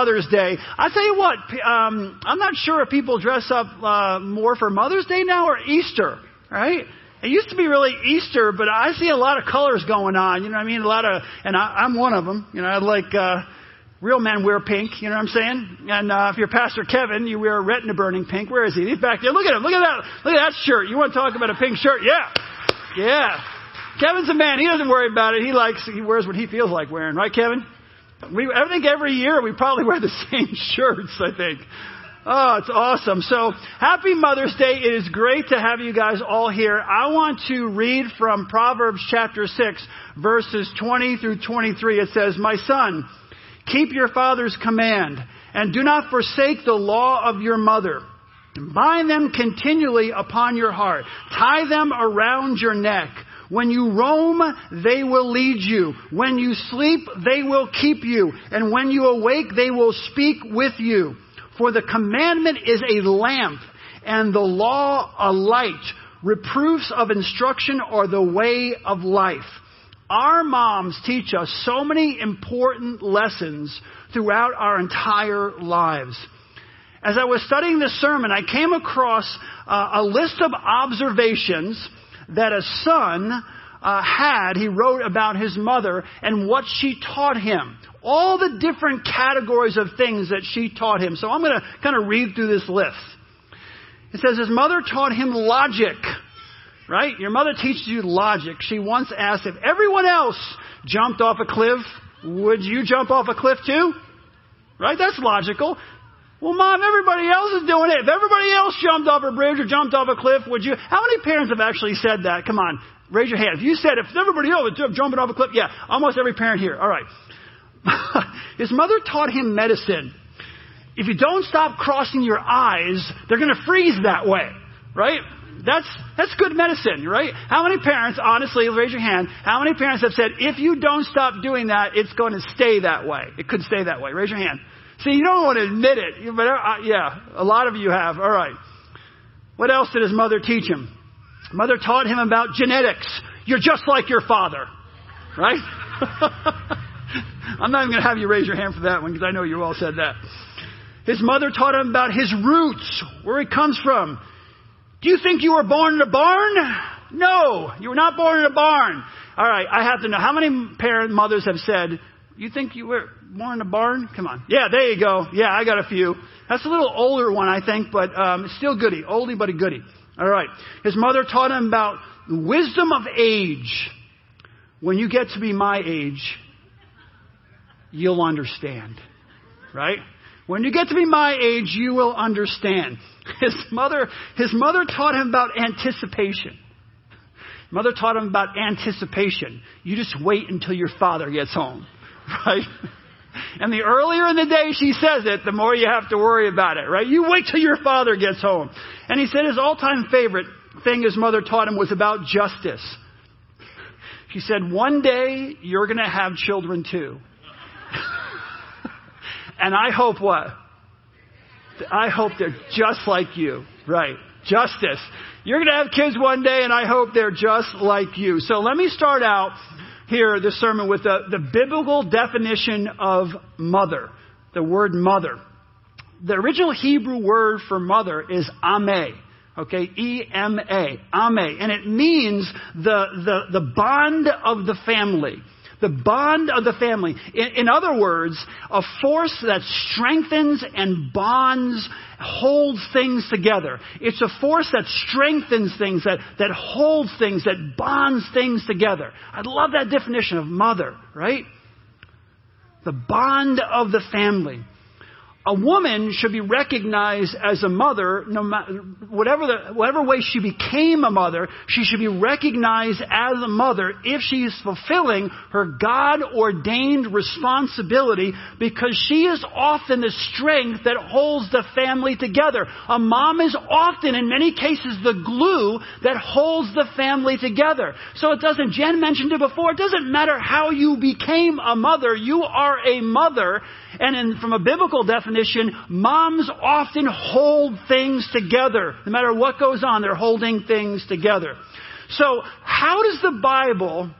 Mother's Day. I tell you what, um, I'm not sure if people dress up uh, more for Mother's Day now or Easter, right? It used to be really Easter, but I see a lot of colors going on. You know what I mean? A lot of, and I, I'm one of them. You know, I like uh, real men wear pink. You know what I'm saying? And uh, if you're Pastor Kevin, you wear a retina burning pink. Where is he? He's back there. Look at him. Look at that. Look at that shirt. You want to talk about a pink shirt? Yeah, yeah. Kevin's a man. He doesn't worry about it. He likes. He wears what he feels like wearing. Right, Kevin? We, I think every year we probably wear the same shirts. I think. Oh, it's awesome. So, happy Mother's Day. It is great to have you guys all here. I want to read from Proverbs chapter 6, verses 20 through 23. It says, My son, keep your father's command, and do not forsake the law of your mother. Bind them continually upon your heart. Tie them around your neck. When you roam, they will lead you. When you sleep, they will keep you. And when you awake, they will speak with you. For the commandment is a lamp, and the law a light. Reproofs of instruction are the way of life. Our moms teach us so many important lessons throughout our entire lives. As I was studying this sermon, I came across uh, a list of observations that a son uh, had. He wrote about his mother and what she taught him all the different categories of things that she taught him. So I'm going to kind of read through this list. It says his mother taught him logic. Right? Your mother teaches you logic. She once asked if everyone else jumped off a cliff, would you jump off a cliff too? Right? That's logical. Well, mom, everybody else is doing it. If everybody else jumped off a bridge or jumped off a cliff, would you? How many parents have actually said that? Come on, raise your hand. If you said if everybody oh, else was jumping off a cliff, yeah, almost every parent here. All right. His mother taught him medicine. If you don't stop crossing your eyes, they're going to freeze that way, right? That's, that's good medicine, right? How many parents, honestly, raise your hand, how many parents have said, if you don't stop doing that, it's going to stay that way? It could stay that way. Raise your hand. See, you don't want to admit it, but uh, yeah, a lot of you have. All right. What else did his mother teach him? Mother taught him about genetics. You're just like your father, right? I'm not even going to have you raise your hand for that one because I know you all said that. His mother taught him about his roots, where he comes from. Do you think you were born in a barn? No, you were not born in a barn. All right, I have to know. How many parent mothers have said, you think you were born in a barn? Come on. Yeah, there you go. Yeah, I got a few. That's a little older one, I think, but um, still goody. Oldie but a goody. All right. His mother taught him about the wisdom of age. When you get to be my age, you'll understand. Right? When you get to be my age, you will understand. His mother, his mother taught him about anticipation. Mother taught him about anticipation. You just wait until your father gets home. Right? And the earlier in the day she says it, the more you have to worry about it, right? You wait till your father gets home. And he said his all-time favorite thing his mother taught him was about justice. She said, one day you're going to have children too. And I hope what? I hope they're just like you. Right. Justice. You're going to have kids one day and I hope they're just like you. So let me start out here, this sermon, with the, the biblical definition of mother. The word mother. The original Hebrew word for mother is ame. Okay, E-M-A, ame. And it means the, the, the bond of the family. The bond of the family. In, in, other words, a force that strengthens and bonds, holds things together. It's a force that strengthens things, that, that holds things, that bonds things together. I love that definition of mother, right? The bond of the family a woman should be recognized as a mother, no matter, whatever, the, whatever way she became a mother, she should be recognized as a mother if she is fulfilling her God ordained responsibility because she is often the strength that holds the family together. A mom is often, in many cases, the glue that holds the family together. So it doesn't, Jen mentioned it before, it doesn't matter how you became a mother, you are a mother and in, from a biblical definition, moms often hold things together. No matter what goes on, they're holding things together. So, how does the Bible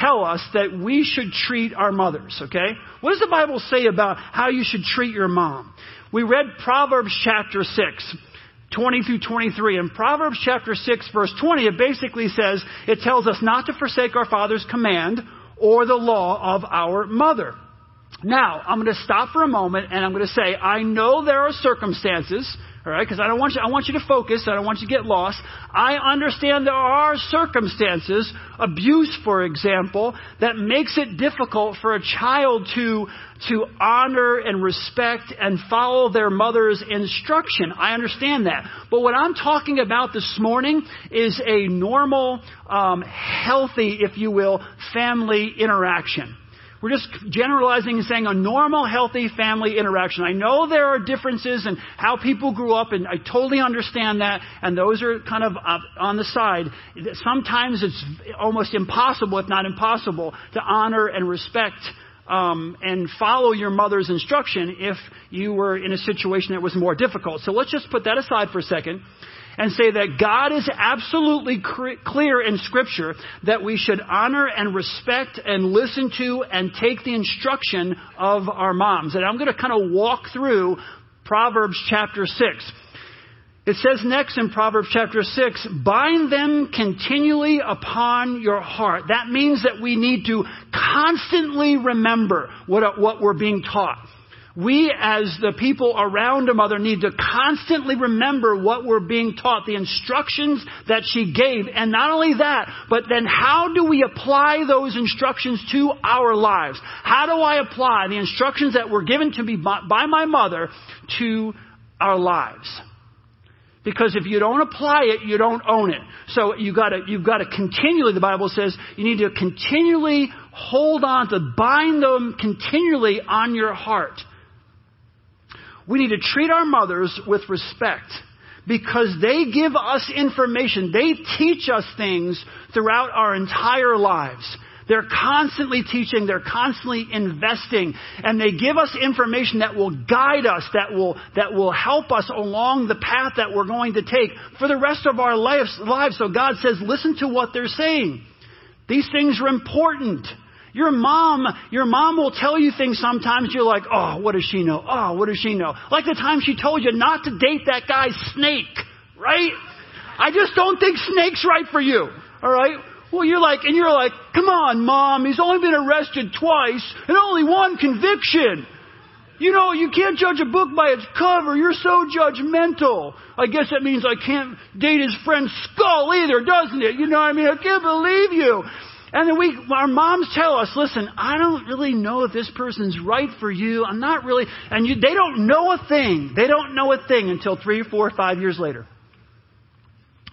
tell us that we should treat our mothers, okay? What does the Bible say about how you should treat your mom? We read Proverbs chapter 6. 20 through 23. In Proverbs chapter 6 verse 20, it basically says, it tells us not to forsake our father's command or the law of our mother. Now, I'm going to stop for a moment and I'm going to say, I know there are circumstances all right? Because I don't want you, I want you to focus. I don't want you to get lost. I understand there are circumstances, abuse, for example, that makes it difficult for a child to, to honor and respect and follow their mother's instruction. I understand that. But what I'm talking about this morning is a normal, um, healthy, if you will, family interaction. We're just generalizing and saying a normal, healthy family interaction. I know there are differences in how people grew up, and I totally understand that, and those are kind of on the side. Sometimes it's almost impossible, if not impossible, to honor and respect um, and follow your mother's instruction if you were in a situation that was more difficult. So let's just put that aside for a second and say that God is absolutely clear in Scripture that we should honor and respect and listen to and take the instruction of our moms. And I'm going to kind of walk through Proverbs chapter 6. It says next in Proverbs chapter 6, bind them continually upon your heart. That means that we need to constantly remember what, what we're being taught we as the people around a mother need to constantly remember what we're being taught, the instructions that she gave. And not only that, but then how do we apply those instructions to our lives? How do I apply the instructions that were given to me by my mother to our lives? Because if you don't apply it, you don't own it. So you gotta, you've got to continually, the Bible says, you need to continually hold on to bind them continually on your heart. We need to treat our mothers with respect because they give us information. They teach us things throughout our entire lives. They're constantly teaching, they're constantly investing, and they give us information that will guide us, that will, that will help us along the path that we're going to take for the rest of our lives. lives. So God says, listen to what they're saying. These things are important. Your mom, your mom will tell you things sometimes you're like, oh, what does she know? Oh, what does she know? Like the time she told you not to date that guy Snake, right? I just don't think Snake's right for you, alright? Well, you're like, and you're like, come on, mom, he's only been arrested twice and only one conviction. You know, you can't judge a book by its cover. You're so judgmental. I guess that means I can't date his friend Skull either, doesn't it? You know what I mean? I can't believe you. And then we, our moms tell us, listen, I don't really know if this person's right for you. I'm not really, and you, they don't know a thing. They don't know a thing until three, four, five years later.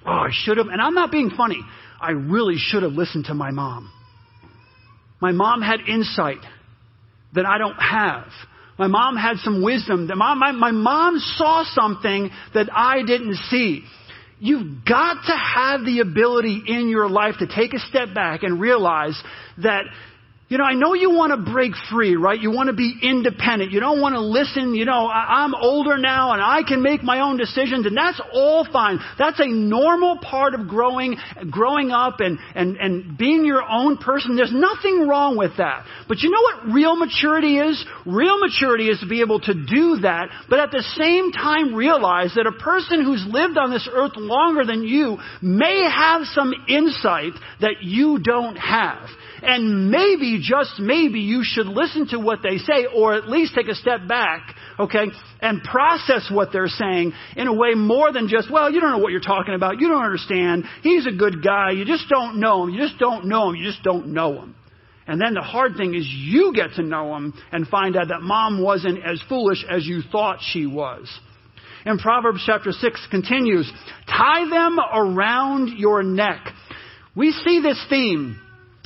Oh, I should have, and I'm not being funny. I really should have listened to my mom. My mom had insight that I don't have. My mom had some wisdom. My, my, my mom saw something that I didn't see. You've got to have the ability in your life to take a step back and realize that you know, I know you want to break free, right? You want to be independent. You don't want to listen. You know, I'm older now and I can make my own decisions and that's all fine. That's a normal part of growing, growing up and, and, and being your own person. There's nothing wrong with that. But you know what real maturity is? Real maturity is to be able to do that, but at the same time realize that a person who's lived on this earth longer than you may have some insight that you don't have. And maybe, just maybe, you should listen to what they say or at least take a step back, okay, and process what they're saying in a way more than just, well, you don't know what you're talking about. You don't understand. He's a good guy. You just don't know him. You just don't know him. You just don't know him. And then the hard thing is you get to know him and find out that mom wasn't as foolish as you thought she was. And Proverbs chapter 6 continues, tie them around your neck. We see this theme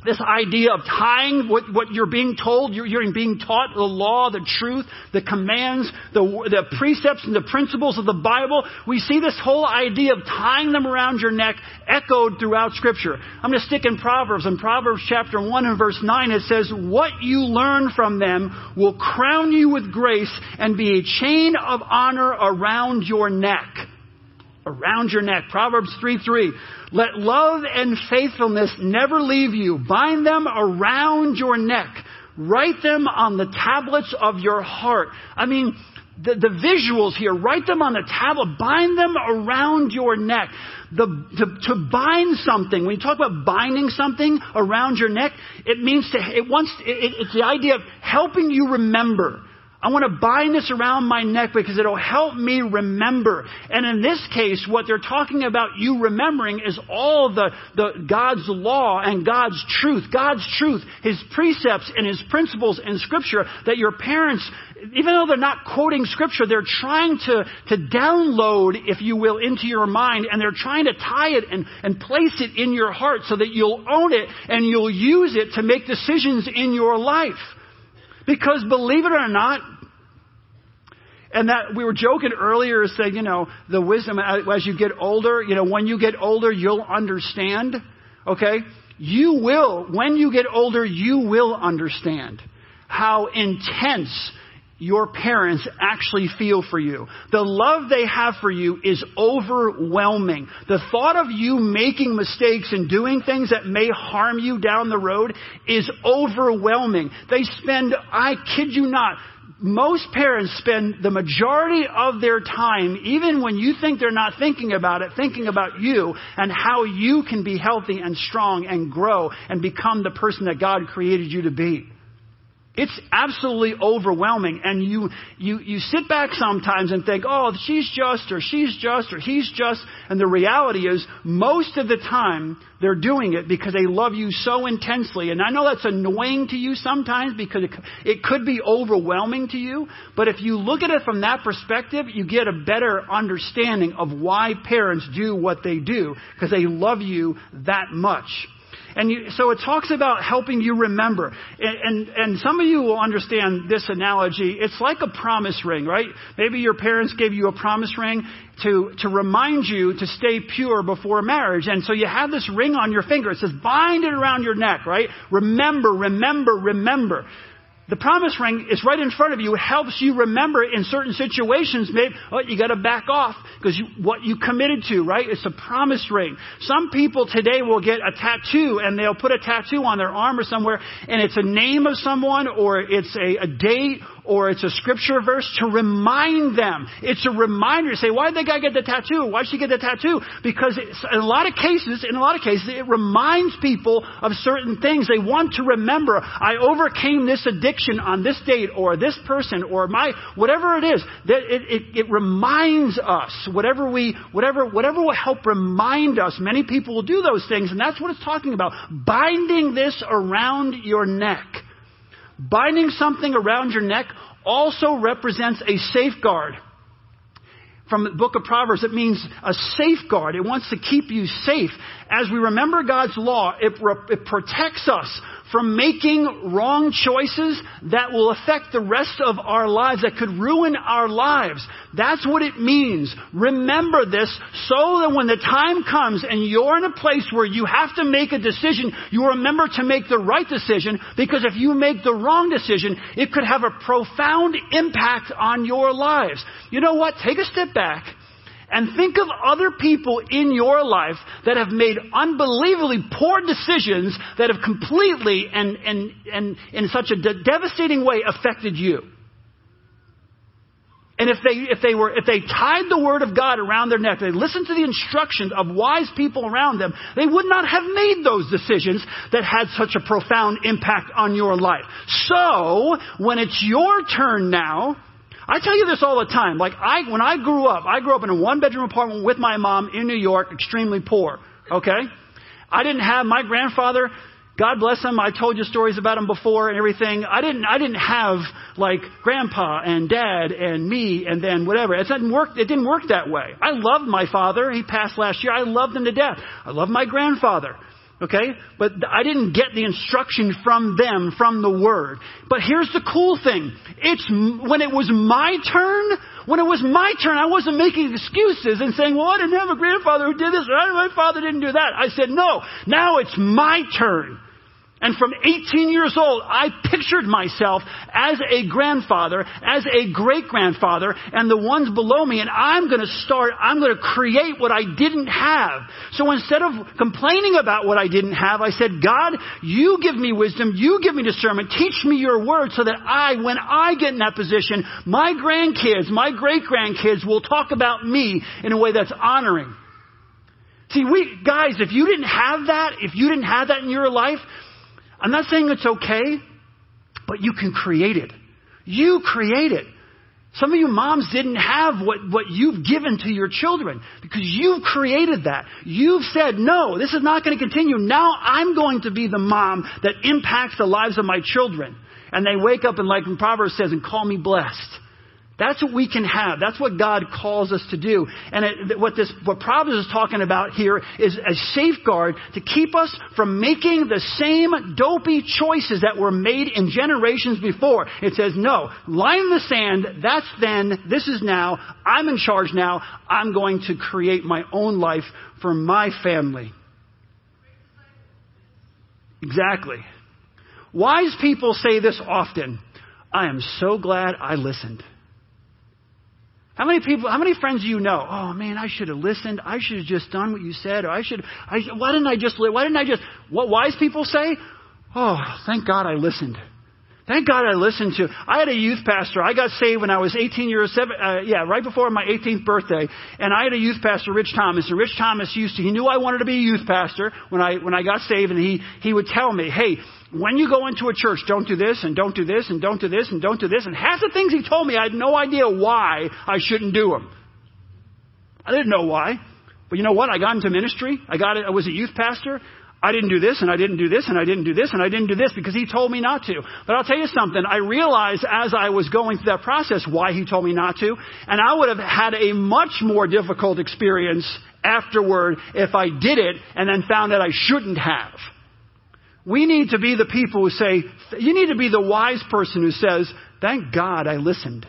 this idea of tying what, what you're being told, you're, you're, being taught the law, the truth, the commands, the, the precepts and the principles of the Bible. We see this whole idea of tying them around your neck echoed throughout Scripture. I'm going to stick in Proverbs. In Proverbs chapter 1 and verse 9, it says, What you learn from them will crown you with grace and be a chain of honor around your neck around your neck. Proverbs 3 3. Let love and faithfulness never leave you. Bind them around your neck. Write them on the tablets of your heart. I mean, the, the visuals here, write them on a tablet, bind them around your neck. The, to, to bind something, when you talk about binding something around your neck, it means to, it wants, it, it's the idea of helping you remember. I want to bind this around my neck because it'll help me remember. And in this case, what they're talking about you remembering is all the, the God's law and God's truth. God's truth, His precepts and His principles in Scripture that your parents, even though they're not quoting Scripture, they're trying to, to download, if you will, into your mind and they're trying to tie it and, and place it in your heart so that you'll own it and you'll use it to make decisions in your life. Because believe it or not, and that we were joking earlier saying, you know, the wisdom uh, as you get older, you know, when you get older, you'll understand. Okay? You will, when you get older, you will understand how intense your parents actually feel for you. The love they have for you is overwhelming. The thought of you making mistakes and doing things that may harm you down the road is overwhelming. They spend, I kid you not, most parents spend the majority of their time, even when you think they're not thinking about it, thinking about you and how you can be healthy and strong and grow and become the person that God created you to be. It's absolutely overwhelming. And you, you, you sit back sometimes and think, oh, she's just, or she's just, or he's just. And the reality is, most of the time, they're doing it because they love you so intensely. And I know that's annoying to you sometimes because it, it could be overwhelming to you. But if you look at it from that perspective, you get a better understanding of why parents do what they do because they love you that much. And you, so it talks about helping you remember. And, and, and some of you will understand this analogy. It's like a promise ring, right? Maybe your parents gave you a promise ring to, to remind you to stay pure before marriage. And so you have this ring on your finger. It says, bind it around your neck, right? Remember, remember, remember. The promise ring is right in front of you. It helps you remember in certain situations, maybe, oh, you gotta back off because you, what you committed to, right? It's a promise ring. Some people today will get a tattoo and they'll put a tattoo on their arm or somewhere and it's a name of someone or it's a, a date or it's a scripture verse to remind them. It's a reminder to say, why did that guy get the tattoo? Why did she get the tattoo? Because in a lot of cases, in a lot of cases, it reminds people of certain things. They want to remember, I overcame this addiction on this date or this person or my, whatever it is, that it, it, it reminds us, whatever we, whatever, whatever will help remind us. Many people will do those things and that's what it's talking about. Binding this around your neck. Binding something around your neck also represents a safeguard. From the book of Proverbs, it means a safeguard. It wants to keep you safe. As we remember God's law, it, it protects us from making wrong choices that will affect the rest of our lives, that could ruin our lives. That's what it means. Remember this so that when the time comes and you're in a place where you have to make a decision, you remember to make the right decision because if you make the wrong decision, it could have a profound impact on your lives. You know what? Take a step back and think of other people in your life that have made unbelievably poor decisions that have completely and, and, and in such a de- devastating way affected you. And if they, if they were, if they tied the word of God around their neck, they listened to the instructions of wise people around them, they would not have made those decisions that had such a profound impact on your life. So, when it's your turn now, I tell you this all the time. Like I, when I grew up, I grew up in a one bedroom apartment with my mom in New York, extremely poor. Okay? I didn't have my grandfather. God bless him. I told you stories about him before and everything. I didn't, I didn't have like grandpa and dad and me and then whatever. It didn't work, it didn't work that way. I loved my father. He passed last year. I loved him to death. I loved my grandfather. Okay? But I didn't get the instruction from them, from the Word. But here's the cool thing. It's, when it was my turn, when it was my turn, I wasn't making excuses and saying, well, I didn't have a grandfather who did this, or my father didn't do that. I said, no, now it's my turn. And from 18 years old, I pictured myself as a grandfather, as a great grandfather, and the ones below me, and I'm gonna start, I'm gonna create what I didn't have. So instead of complaining about what I didn't have, I said, God, you give me wisdom, you give me discernment, teach me your word so that I, when I get in that position, my grandkids, my great grandkids will talk about me in a way that's honoring. See, we, guys, if you didn't have that, if you didn't have that in your life, I'm not saying it's okay, but you can create it. You create it. Some of you moms didn't have what, what you've given to your children because you've created that. You've said, no, this is not going to continue. Now I'm going to be the mom that impacts the lives of my children. And they wake up and like Proverbs says, and call me blessed. That's what we can have. That's what God calls us to do. And it, what this, what Proverbs is talking about here is a safeguard to keep us from making the same dopey choices that were made in generations before. It says, no, line the sand, that's then, this is now, I'm in charge now, I'm going to create my own life for my family. Exactly. Wise people say this often. I am so glad I listened. How many people, how many friends do you know? Oh man, I should have listened. I should have just done what you said. Or I should, I, why didn't I just, why didn't I just, what wise people say? Oh, thank God I listened. Thank God I listened to. I had a youth pastor. I got saved when I was 18 years, seven, uh, yeah, right before my 18th birthday. And I had a youth pastor, Rich Thomas. And Rich Thomas used to, he knew I wanted to be a youth pastor when I, when I got saved. And he, he would tell me, hey, when you go into a church, don't do this and don't do this and don't do this and don't do this. And half the things he told me, I had no idea why I shouldn't do them. I didn't know why. But you know what? I got into ministry. I got I was a youth pastor. I didn't do this and I didn't do this and I didn't do this and I didn't do this because he told me not to. But I'll tell you something. I realized as I was going through that process why he told me not to. And I would have had a much more difficult experience afterward if I did it and then found that I shouldn't have. We need to be the people who say, you need to be the wise person who says, thank God I listened.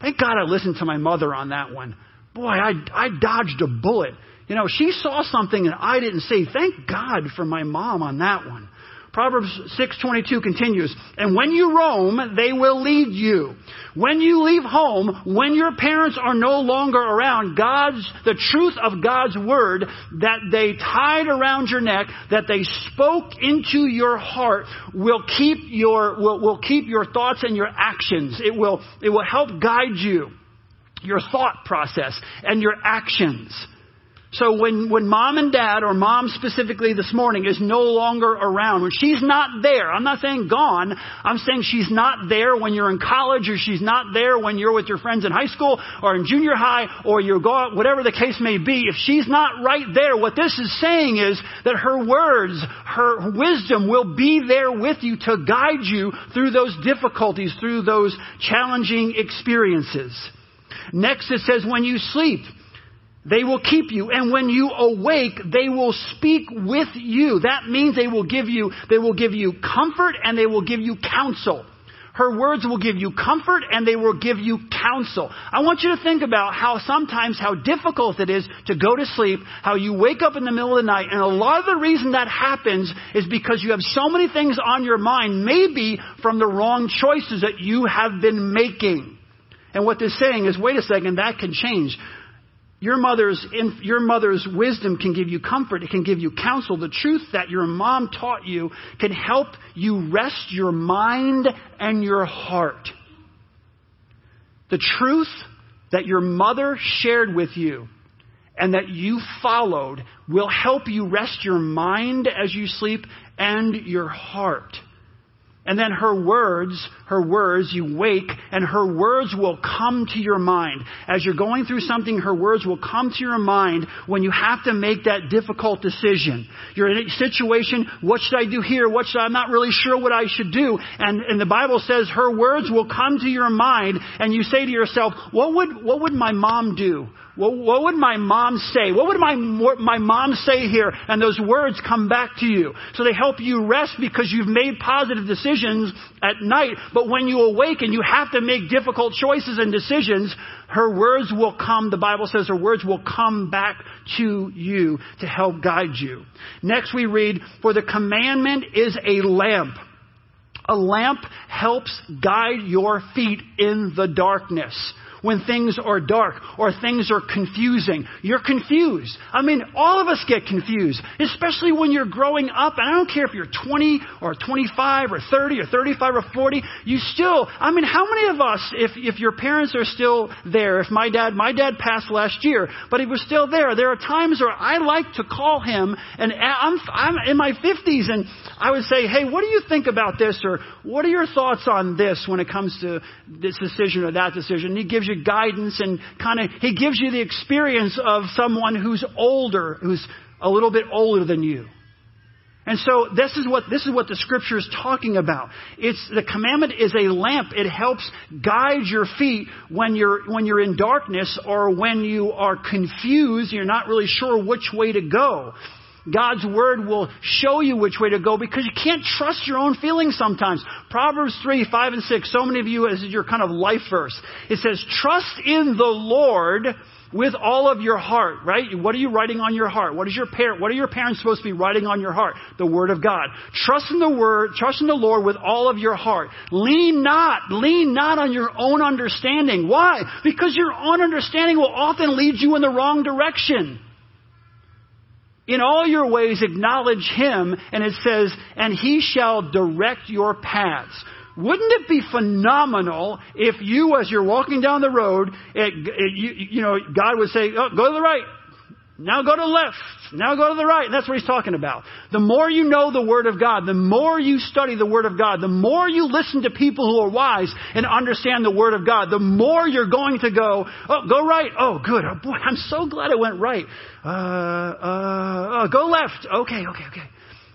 Thank God I listened to my mother on that one. Boy, I, I dodged a bullet. You know, she saw something and I didn't see. Thank God for my mom on that one. Proverbs 6:22 continues, "And when you roam, they will lead you. When you leave home, when your parents are no longer around, God's the truth of God's word that they tied around your neck, that they spoke into your heart will keep your will, will keep your thoughts and your actions. It will it will help guide you your thought process and your actions. So when, when mom and dad, or mom specifically this morning, is no longer around, when she's not there, I'm not saying gone, I'm saying she's not there when you're in college, or she's not there when you're with your friends in high school, or in junior high, or you go out, whatever the case may be, if she's not right there, what this is saying is that her words, her wisdom will be there with you to guide you through those difficulties, through those challenging experiences. Next it says, when you sleep, they will keep you. And when you awake, they will speak with you. That means they will give you, they will give you comfort and they will give you counsel. Her words will give you comfort and they will give you counsel. I want you to think about how sometimes how difficult it is to go to sleep, how you wake up in the middle of the night, and a lot of the reason that happens is because you have so many things on your mind, maybe from the wrong choices that you have been making. And what they're saying is, wait a second, that can change. Your mother's, your mother's wisdom can give you comfort. It can give you counsel. The truth that your mom taught you can help you rest your mind and your heart. The truth that your mother shared with you and that you followed will help you rest your mind as you sleep and your heart. And then her words, her words, you wake and her words will come to your mind. As you're going through something, her words will come to your mind when you have to make that difficult decision. You're in a situation, what should I do here? What should I, I'm not really sure what I should do. And, and the Bible says her words will come to your mind and you say to yourself, what would, what would my mom do? What, what would my mom say? What would my, my mom say here? And those words come back to you. So they help you rest because you've made positive decisions at night, But when you awaken, you have to make difficult choices and decisions. Her words will come, the Bible says her words will come back to you to help guide you. Next we read, for the commandment is a lamp. A lamp helps guide your feet in the darkness when things are dark or things are confusing. You're confused. I mean, all of us get confused, especially when you're growing up. And I don't care if you're 20 or 25 or 30 or 35 or 40, you still, I mean, how many of us, if, if your parents are still there, if my dad, my dad passed last year, but he was still there, there are times where I like to call him and I'm, I'm in my 50s and I would say, hey, what do you think about this? Or what are your thoughts on this when it comes to this decision or that decision? And he gives you you guidance and kind of, he gives you the experience of someone who's older, who's a little bit older than you. And so this is what this is what the scripture is talking about. It's the commandment is a lamp. It helps guide your feet when you're when you're in darkness or when you are confused, you're not really sure which way to go. God's word will show you which way to go because you can't trust your own feelings sometimes. Proverbs 3, 5, and 6, so many of you, this is your kind of life verse. It says, trust in the Lord with all of your heart, right? What are you writing on your heart? What is your parent, what are your parents supposed to be writing on your heart? The Word of God. Trust in the Word, trust in the Lord with all of your heart. Lean not, lean not on your own understanding. Why? Because your own understanding will often lead you in the wrong direction. In all your ways acknowledge him, and it says, and he shall direct your paths. Wouldn't it be phenomenal if you, as you're walking down the road, it, it, you, you know, God would say, oh, go to the right, now go to the left. Now go to the right. And that's what he's talking about. The more you know the Word of God, the more you study the Word of God, the more you listen to people who are wise and understand the Word of God, the more you're going to go, oh, go right. Oh, good. Oh, boy, I'm so glad I went right. Uh, uh, uh, go left. Okay, okay, okay.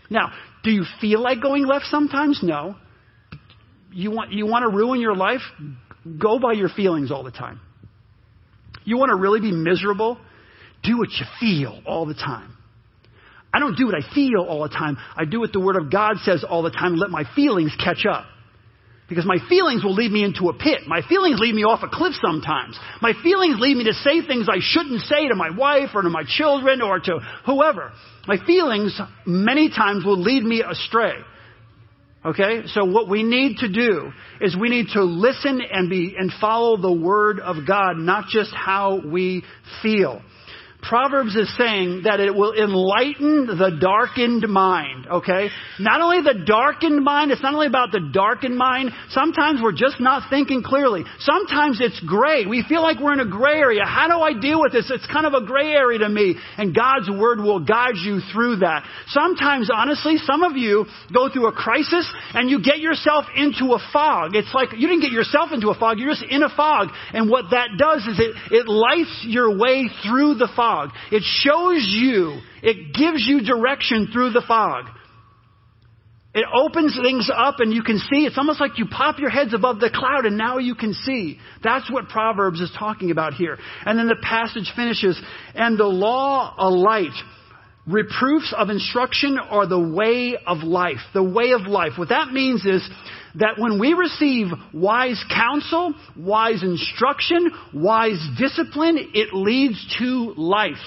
Now, do you feel like going left sometimes? No. You want, you want to ruin your life? Go by your feelings all the time. You want to really be miserable? Do what you feel all the time. I don't do what I feel all the time. I do what the Word of God says all the time let my feelings catch up. Because my feelings will lead me into a pit. My feelings lead me off a cliff sometimes. My feelings lead me to say things I shouldn't say to my wife or to my children or to whoever. My feelings many times will lead me astray. Okay? So what we need to do is we need to listen and be, and follow the Word of God, not just how we feel. Proverbs is saying that it will enlighten the darkened mind, okay? Not only the darkened mind, it's not only about the darkened mind. Sometimes we're just not thinking clearly. Sometimes it's gray. We feel like we're in a gray area. How do I deal with this? It's kind of a gray area to me. And God's Word will guide you through that. Sometimes, honestly, some of you go through a crisis and you get yourself into a fog. It's like you didn't get yourself into a fog, you're just in a fog. And what that does is it, it lights your way through the fog fog. It shows you, it gives you direction through the fog. It opens things up and you can see. It's almost like you pop your heads above the cloud and now you can see. That's what Proverbs is talking about here. And then the passage finishes, and the law a light. Reproofs of instruction are the way of life. The way of life. What that means is that when we receive wise counsel, wise instruction, wise discipline, it leads to life.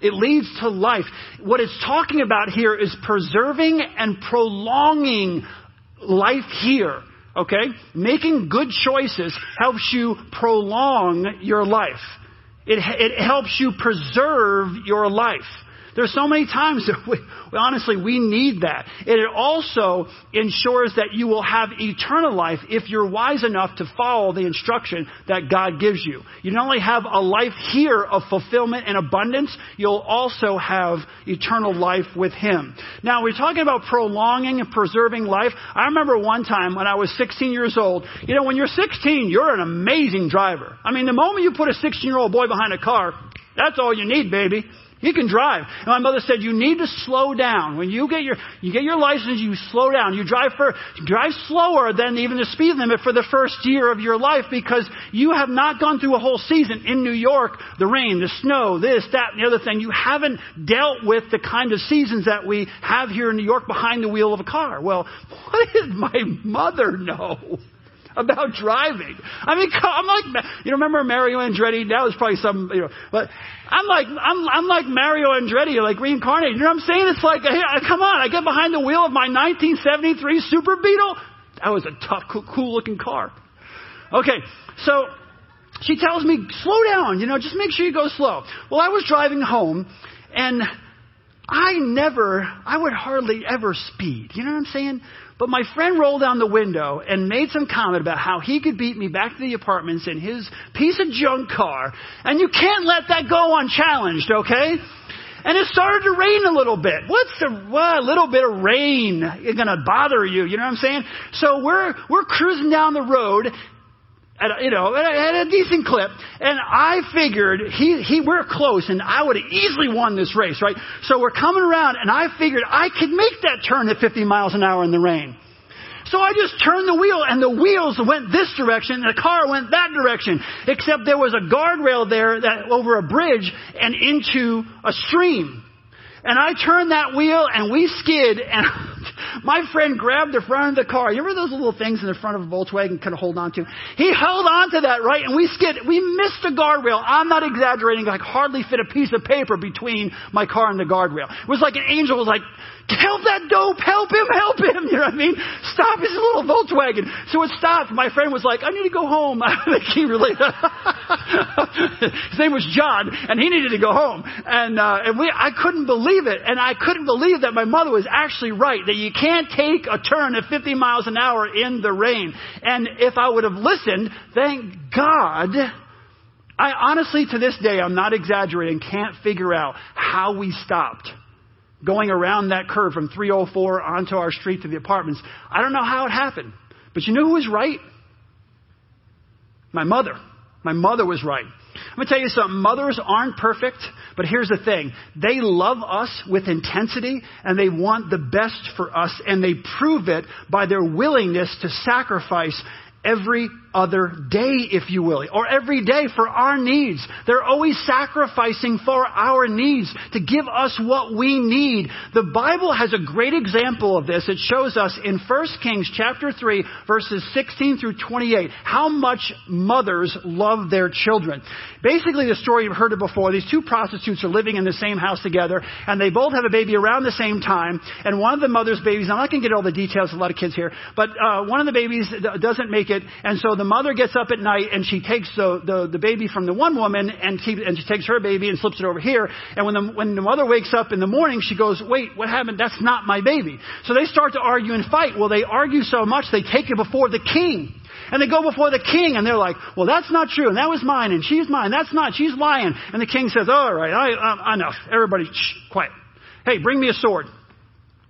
It leads to life. What it's talking about here is preserving and prolonging life here. Okay? Making good choices helps you prolong your life. It, it helps you preserve your life. There's so many times that we, honestly, we need that. And it also ensures that you will have eternal life if you're wise enough to follow the instruction that God gives you. You not only have a life here of fulfillment and abundance, you'll also have eternal life with Him. Now, we're talking about prolonging and preserving life. I remember one time when I was 16 years old, you know, when you're 16, you're an amazing driver. I mean, the moment you put a 16 year old boy behind a car, that's all you need, baby. He can drive. And my mother said, you need to slow down. When you get your, you get your license, you slow down. You drive for, drive slower than even the speed limit for the first year of your life because you have not gone through a whole season in New York, the rain, the snow, this, that, and the other thing. You haven't dealt with the kind of seasons that we have here in New York behind the wheel of a car. Well, what did my mother know? About driving. I mean, I'm like, you remember Mario Andretti? That was probably some, you know, but I'm like, I'm, I'm like Mario Andretti, like reincarnated. You know what I'm saying? It's like, hey, come on, I get behind the wheel of my 1973 Super Beetle. That was a tough, cool looking car. Okay, so she tells me, slow down, you know, just make sure you go slow. Well, I was driving home and I never, I would hardly ever speed. You know what I'm saying? But my friend rolled down the window and made some comment about how he could beat me back to the apartments in his piece of junk car. And you can't let that go unchallenged, okay? And it started to rain a little bit. What's the, well, a little bit of rain gonna bother you? You know what I'm saying? So we're, we're cruising down the road at a, you know, at a, decent clip. And I figured he, he, we're close and I would have easily won this race, right? So we're coming around and I figured I could make that turn at 50 miles an hour in the rain. So I just turned the wheel and the wheels went this direction and the car went that direction. Except there was a guardrail there that over a bridge and into a stream. And I turned that wheel and we skid and my friend grabbed the front of the car. You remember those little things in the front of a Volkswagen kind of hold on to? He held on to that, right? And we skid. We missed the guardrail. I'm not exaggerating. I hardly fit a piece of paper between my car and the guardrail. It was like an angel was like, help that dope, help him, help him. You know what I mean? Stop his little Volkswagen. So it stopped. My friend was like, I need to go home. I think he really, his name was John and he needed to go home. And, uh, and we, I couldn't believe it. And I couldn't believe that my mother was actually right, that you can't take a turn at 50 miles an hour in the rain. And if I would have listened, thank God, I honestly to this day, I'm not exaggerating, can't figure out how we stopped going around that curve from 304 onto our street to the apartments. I don't know how it happened. But you know who was right? My mother. My mother was right. I'm going to tell you something. Mothers aren't perfect, but here's the thing. They love us with intensity and they want the best for us and they prove it by their willingness to sacrifice every other day, if you will, or every day for our needs. They're always sacrificing for our needs to give us what we need. The Bible has a great example of this. It shows us in 1 Kings chapter 3 verses 16 through 28 how much mothers love their children. Basically the story you've heard it before. These two prostitutes are living in the same house together and they both have a baby around the same time and one of the mother's babies, I'm not going to get all the details, a lot of kids here, but uh, one of the babies doesn't make it and so the mother gets up at night and she takes the, the, the baby from the one woman and, keep, and she takes her baby and slips it over here. And when the, when the mother wakes up in the morning, she goes, wait, what happened? That's not my baby. So they start to argue and fight. Well, they argue so much they take it before the king. And they go before the king and they're like, well, that's not true. And that was mine and she's mine. That's not. She's lying. And the king says, all right, I, I, enough. Everybody, shh, quiet. Hey, bring me a sword.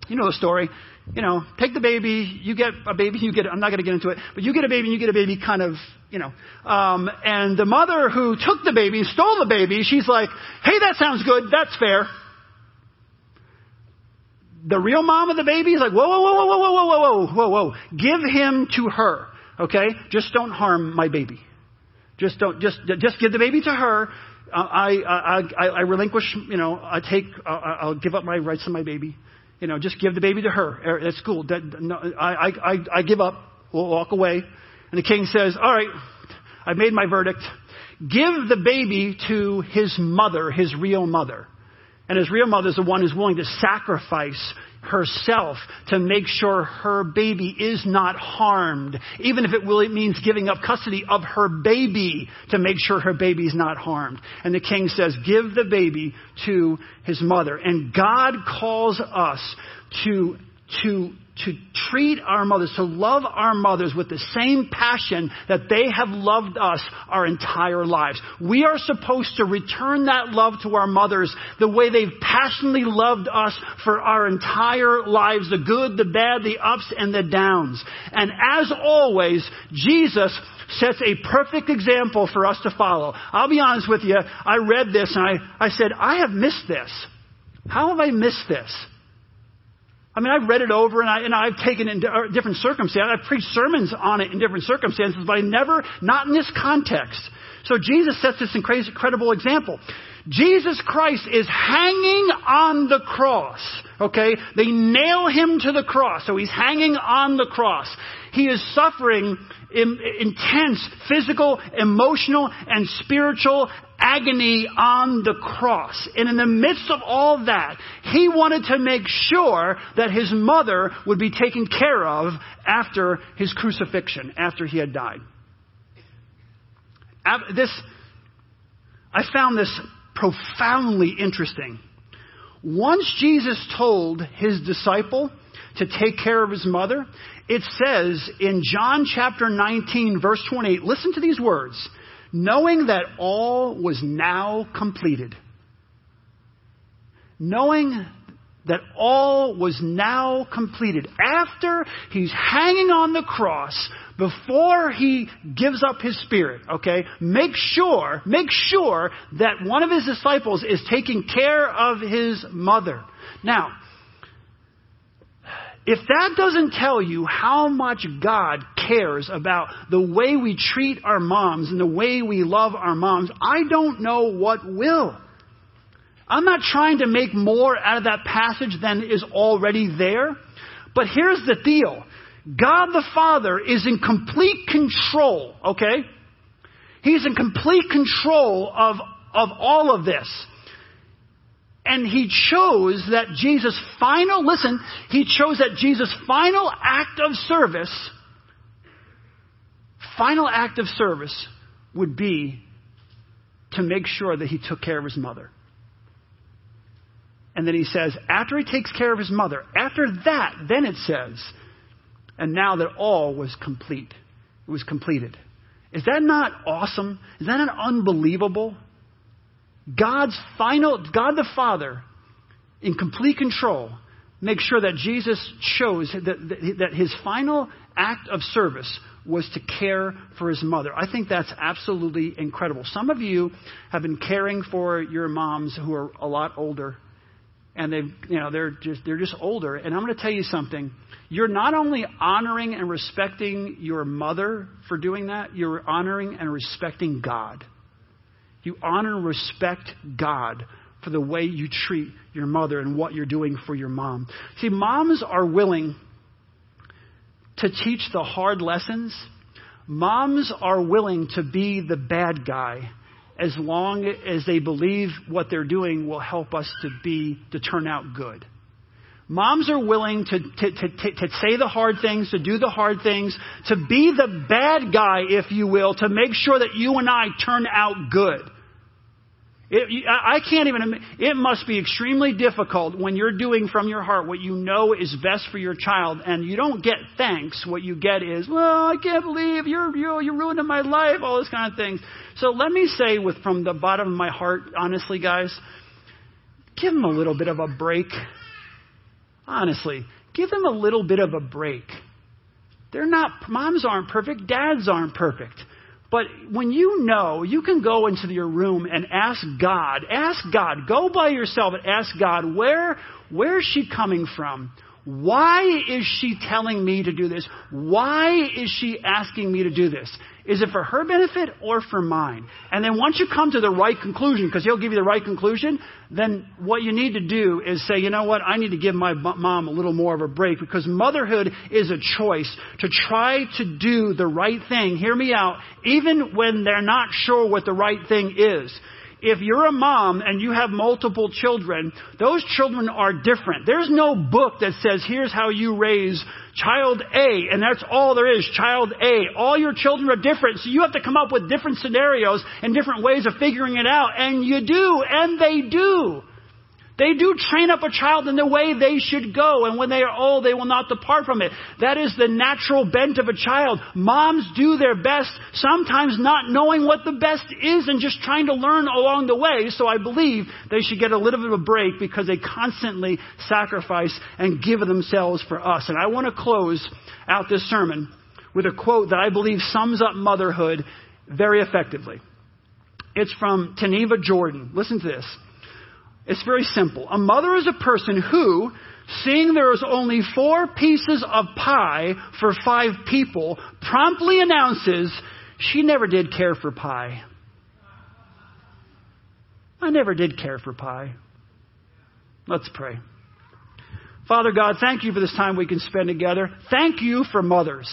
You know the story you know, take the baby, you get a baby, you get, I'm not going to get into it, but you get a baby and you get a baby kind of, you know. Um, and the mother who took the baby, stole the baby, she's like, hey, that sounds good, that's fair. The real mom of the baby is like, whoa, whoa, whoa, whoa, whoa, whoa, whoa, whoa, whoa, whoa. Give him to her, okay? Just don't harm my baby. Just don't, just, just give the baby to her. Uh, I, I, I, I relinquish, you know, I take, uh, I'll give up my rights to my baby. You know, just give the baby to her er, at school. I, I, I give up. We'll walk away. And the king says, all right, I've made my verdict. Give the baby to his mother, his real mother. And his real mother is the one who's willing to sacrifice herself to make sure her baby is not harmed, even if it really means giving up custody of her baby to make sure her baby is not harmed. And the king says, give the baby to his mother. And God calls us to, to to treat our mothers, to love our mothers with the same passion that they have loved us our entire lives. We are supposed to return that love to our mothers the way they've passionately loved us for our entire lives, the good, the bad, the ups and the downs. And as always, Jesus sets a perfect example for us to follow. I'll be honest with you, I read this and I, I said, I have missed this. How have I missed this? I mean, I've read it over and, I, and I've taken it in uh, different circumstances. I've preached sermons on it in different circumstances, but I never, not in this context. So Jesus sets this incredible example. Jesus Christ is hanging on the cross. Okay? They nail him to the cross. So he's hanging on the cross. He is suffering intense physical, emotional, and spiritual agony on the cross. And in the midst of all that, he wanted to make sure that his mother would be taken care of after his crucifixion, after he had died. This, I found this profoundly interesting. Once Jesus told his disciple to take care of his mother, it says in John chapter 19 verse 28, listen to these words, knowing that all was now completed. Knowing that all was now completed. After he's hanging on the cross, before he gives up his spirit, okay, make sure, make sure that one of his disciples is taking care of his mother. Now, if that doesn't tell you how much God cares about the way we treat our moms and the way we love our moms, I don't know what will. I'm not trying to make more out of that passage than is already there. But here's the deal. God the Father is in complete control, okay? He's in complete control of, of all of this. And he chose that Jesus' final, listen, he chose that Jesus' final act of service, final act of service would be to make sure that he took care of his mother. And then he says, after he takes care of his mother, after that, then it says, and now that all was complete, it was completed. Is that not awesome? Is that not unbelievable? God's final, God the Father, in complete control, makes sure that Jesus chose that, that, his final act of service was to care for his mother. I think that's absolutely incredible. Some of you have been caring for your moms who are a lot older and they you know they're just they're just older and i'm going to tell you something you're not only honoring and respecting your mother for doing that you're honoring and respecting god you honor and respect god for the way you treat your mother and what you're doing for your mom see moms are willing to teach the hard lessons moms are willing to be the bad guy as long as they believe what they're doing will help us to be to turn out good. Moms are willing to, to, to, to, say the hard things, to do the hard things, to be the bad guy, if you will, to make sure that you and I turn out good. It, I can't even, it must be extremely difficult when you're doing from your heart what you know is best for your child and you don't get thanks. What you get is, well, I can't believe you're, you're, ruining my life, all this kind of things. So let me say with, from the bottom of my heart, honestly, guys, give them a little bit of a break. Honestly, give them a little bit of a break. They're not, moms aren't perfect, dads aren't perfect. But when you know, you can go into your room and ask God, ask God, go by yourself and ask God, where, where is she coming from? Why is she telling me to do this? Why is she asking me to do this? Is it for her benefit or for mine? And then once you come to the right conclusion, because he'll give you the right conclusion, then what you need to do is say, you know what, I need to give my mom a little more of a break because motherhood is a choice to try to do the right thing. Hear me out, even when they're not sure what the right thing is if you're a mom and you have multiple children, those children are different. There's no book that says, here's how you raise child A, and that's all there is, child A. All your children are different, so you have to come up with different scenarios and different ways of figuring it out, and you do, and they do. They do train up a child in the way they should go, and when they are old, they will not depart from it. That is the natural bent of a child. Moms do their best, sometimes not knowing what the best is and just trying to learn along the way. So I believe they should get a little bit of a break because they constantly sacrifice and give themselves for us. And I want to close out this sermon with a quote that I believe sums up motherhood very effectively. It's from Tenneva Jordan. Listen to this. It's very simple. A mother is a person who, seeing there is only four pieces of pie for five people, promptly announces she never did care for pie. I never did care for pie. Let's pray. Father God, thank you for this time we can spend together. Thank you for mothers.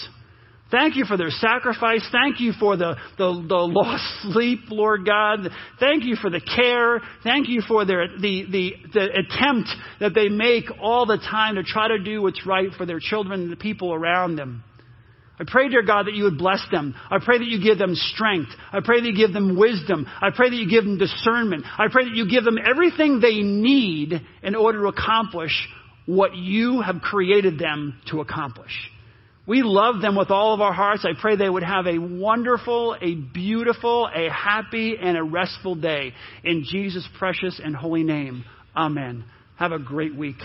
Thank you for their sacrifice. Thank you for the, the, the lost sleep, Lord God. Thank you for the care. Thank you for their, the, the, the attempt that they make all the time to try to do what's right for their children and the people around them. I pray, dear God, that you would bless them. I pray that you give them strength. I pray that you give them wisdom. I pray that you give them discernment. I pray that you give them everything they need in order to accomplish what you have created them to accomplish. We love them with all of our hearts. I pray they would have a wonderful, a beautiful, a happy, and a restful day. In Jesus' precious and holy name. Amen. Have a great week.